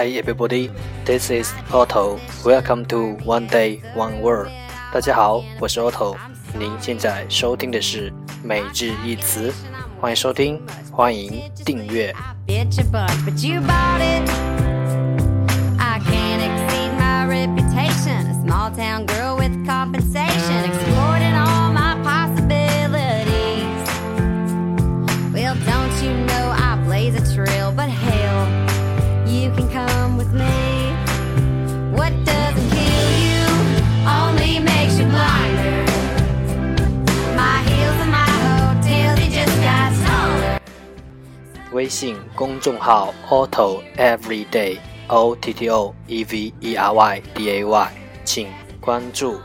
Hi everybody, this is Otto. Welcome to One Day One Word. 大家好，我是 Otto。您现在收听的是每日一词，欢迎收听，欢迎订阅。微信公众号 Otto Everyday O T T O E V E R Y D A Y，请关注。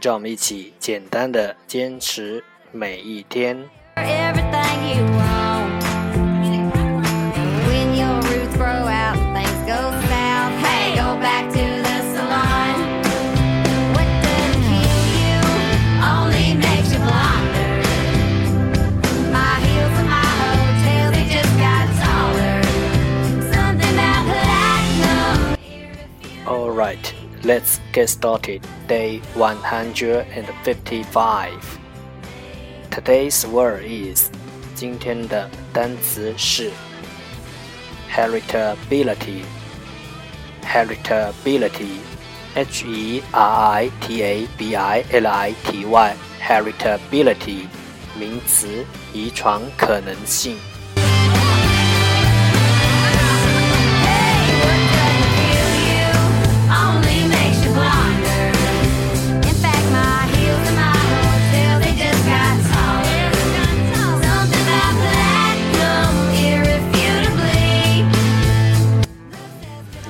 让我们一起简单的坚持每一天。All right. Let's get started. Day 155. Today's word is 今天的单词是 heritability. Heritability. H E R I T A B I L I T Y. Heritability. 名词，遗传可能性。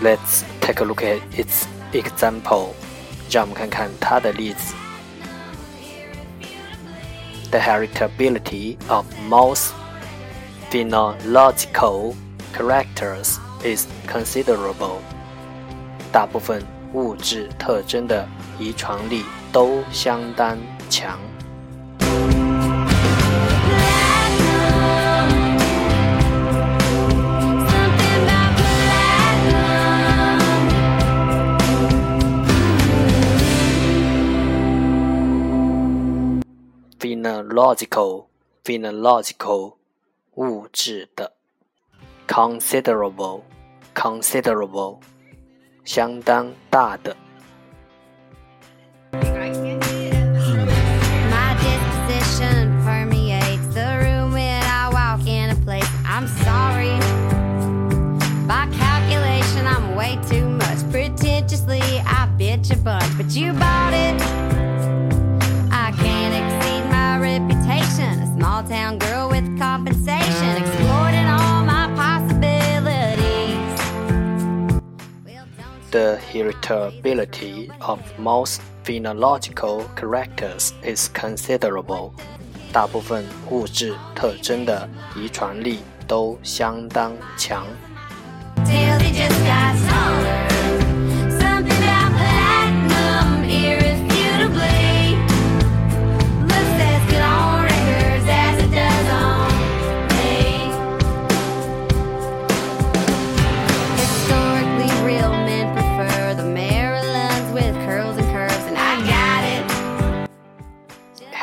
Let's take a look at its example. 让我们看看它的例子。The heritability of most phenological characters is considerable. 大部分物质特征的遗传力都相当强。 phenological phenological 物质的 considerable considerable 相当大的。I'm sorry. By calculation, I'm way too much. Pretentiously, I bitch a bunch, but you bought The heritability of most phenological characters is considerable. 大部分物质特征的遗传力都相当强。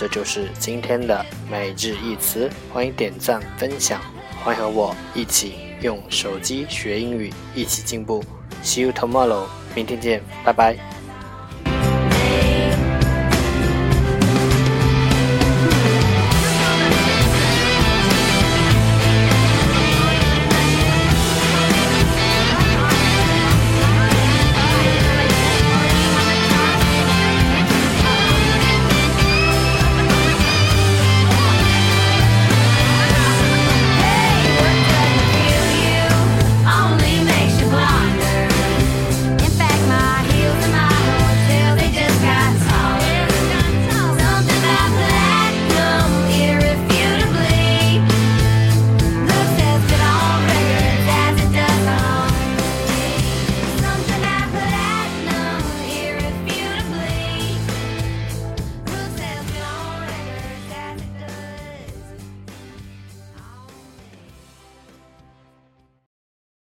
这就是今天的每日一词。欢迎点赞分享。欢迎和我一起用手机学英语，一起进步。See you tomorrow，明天见，拜拜。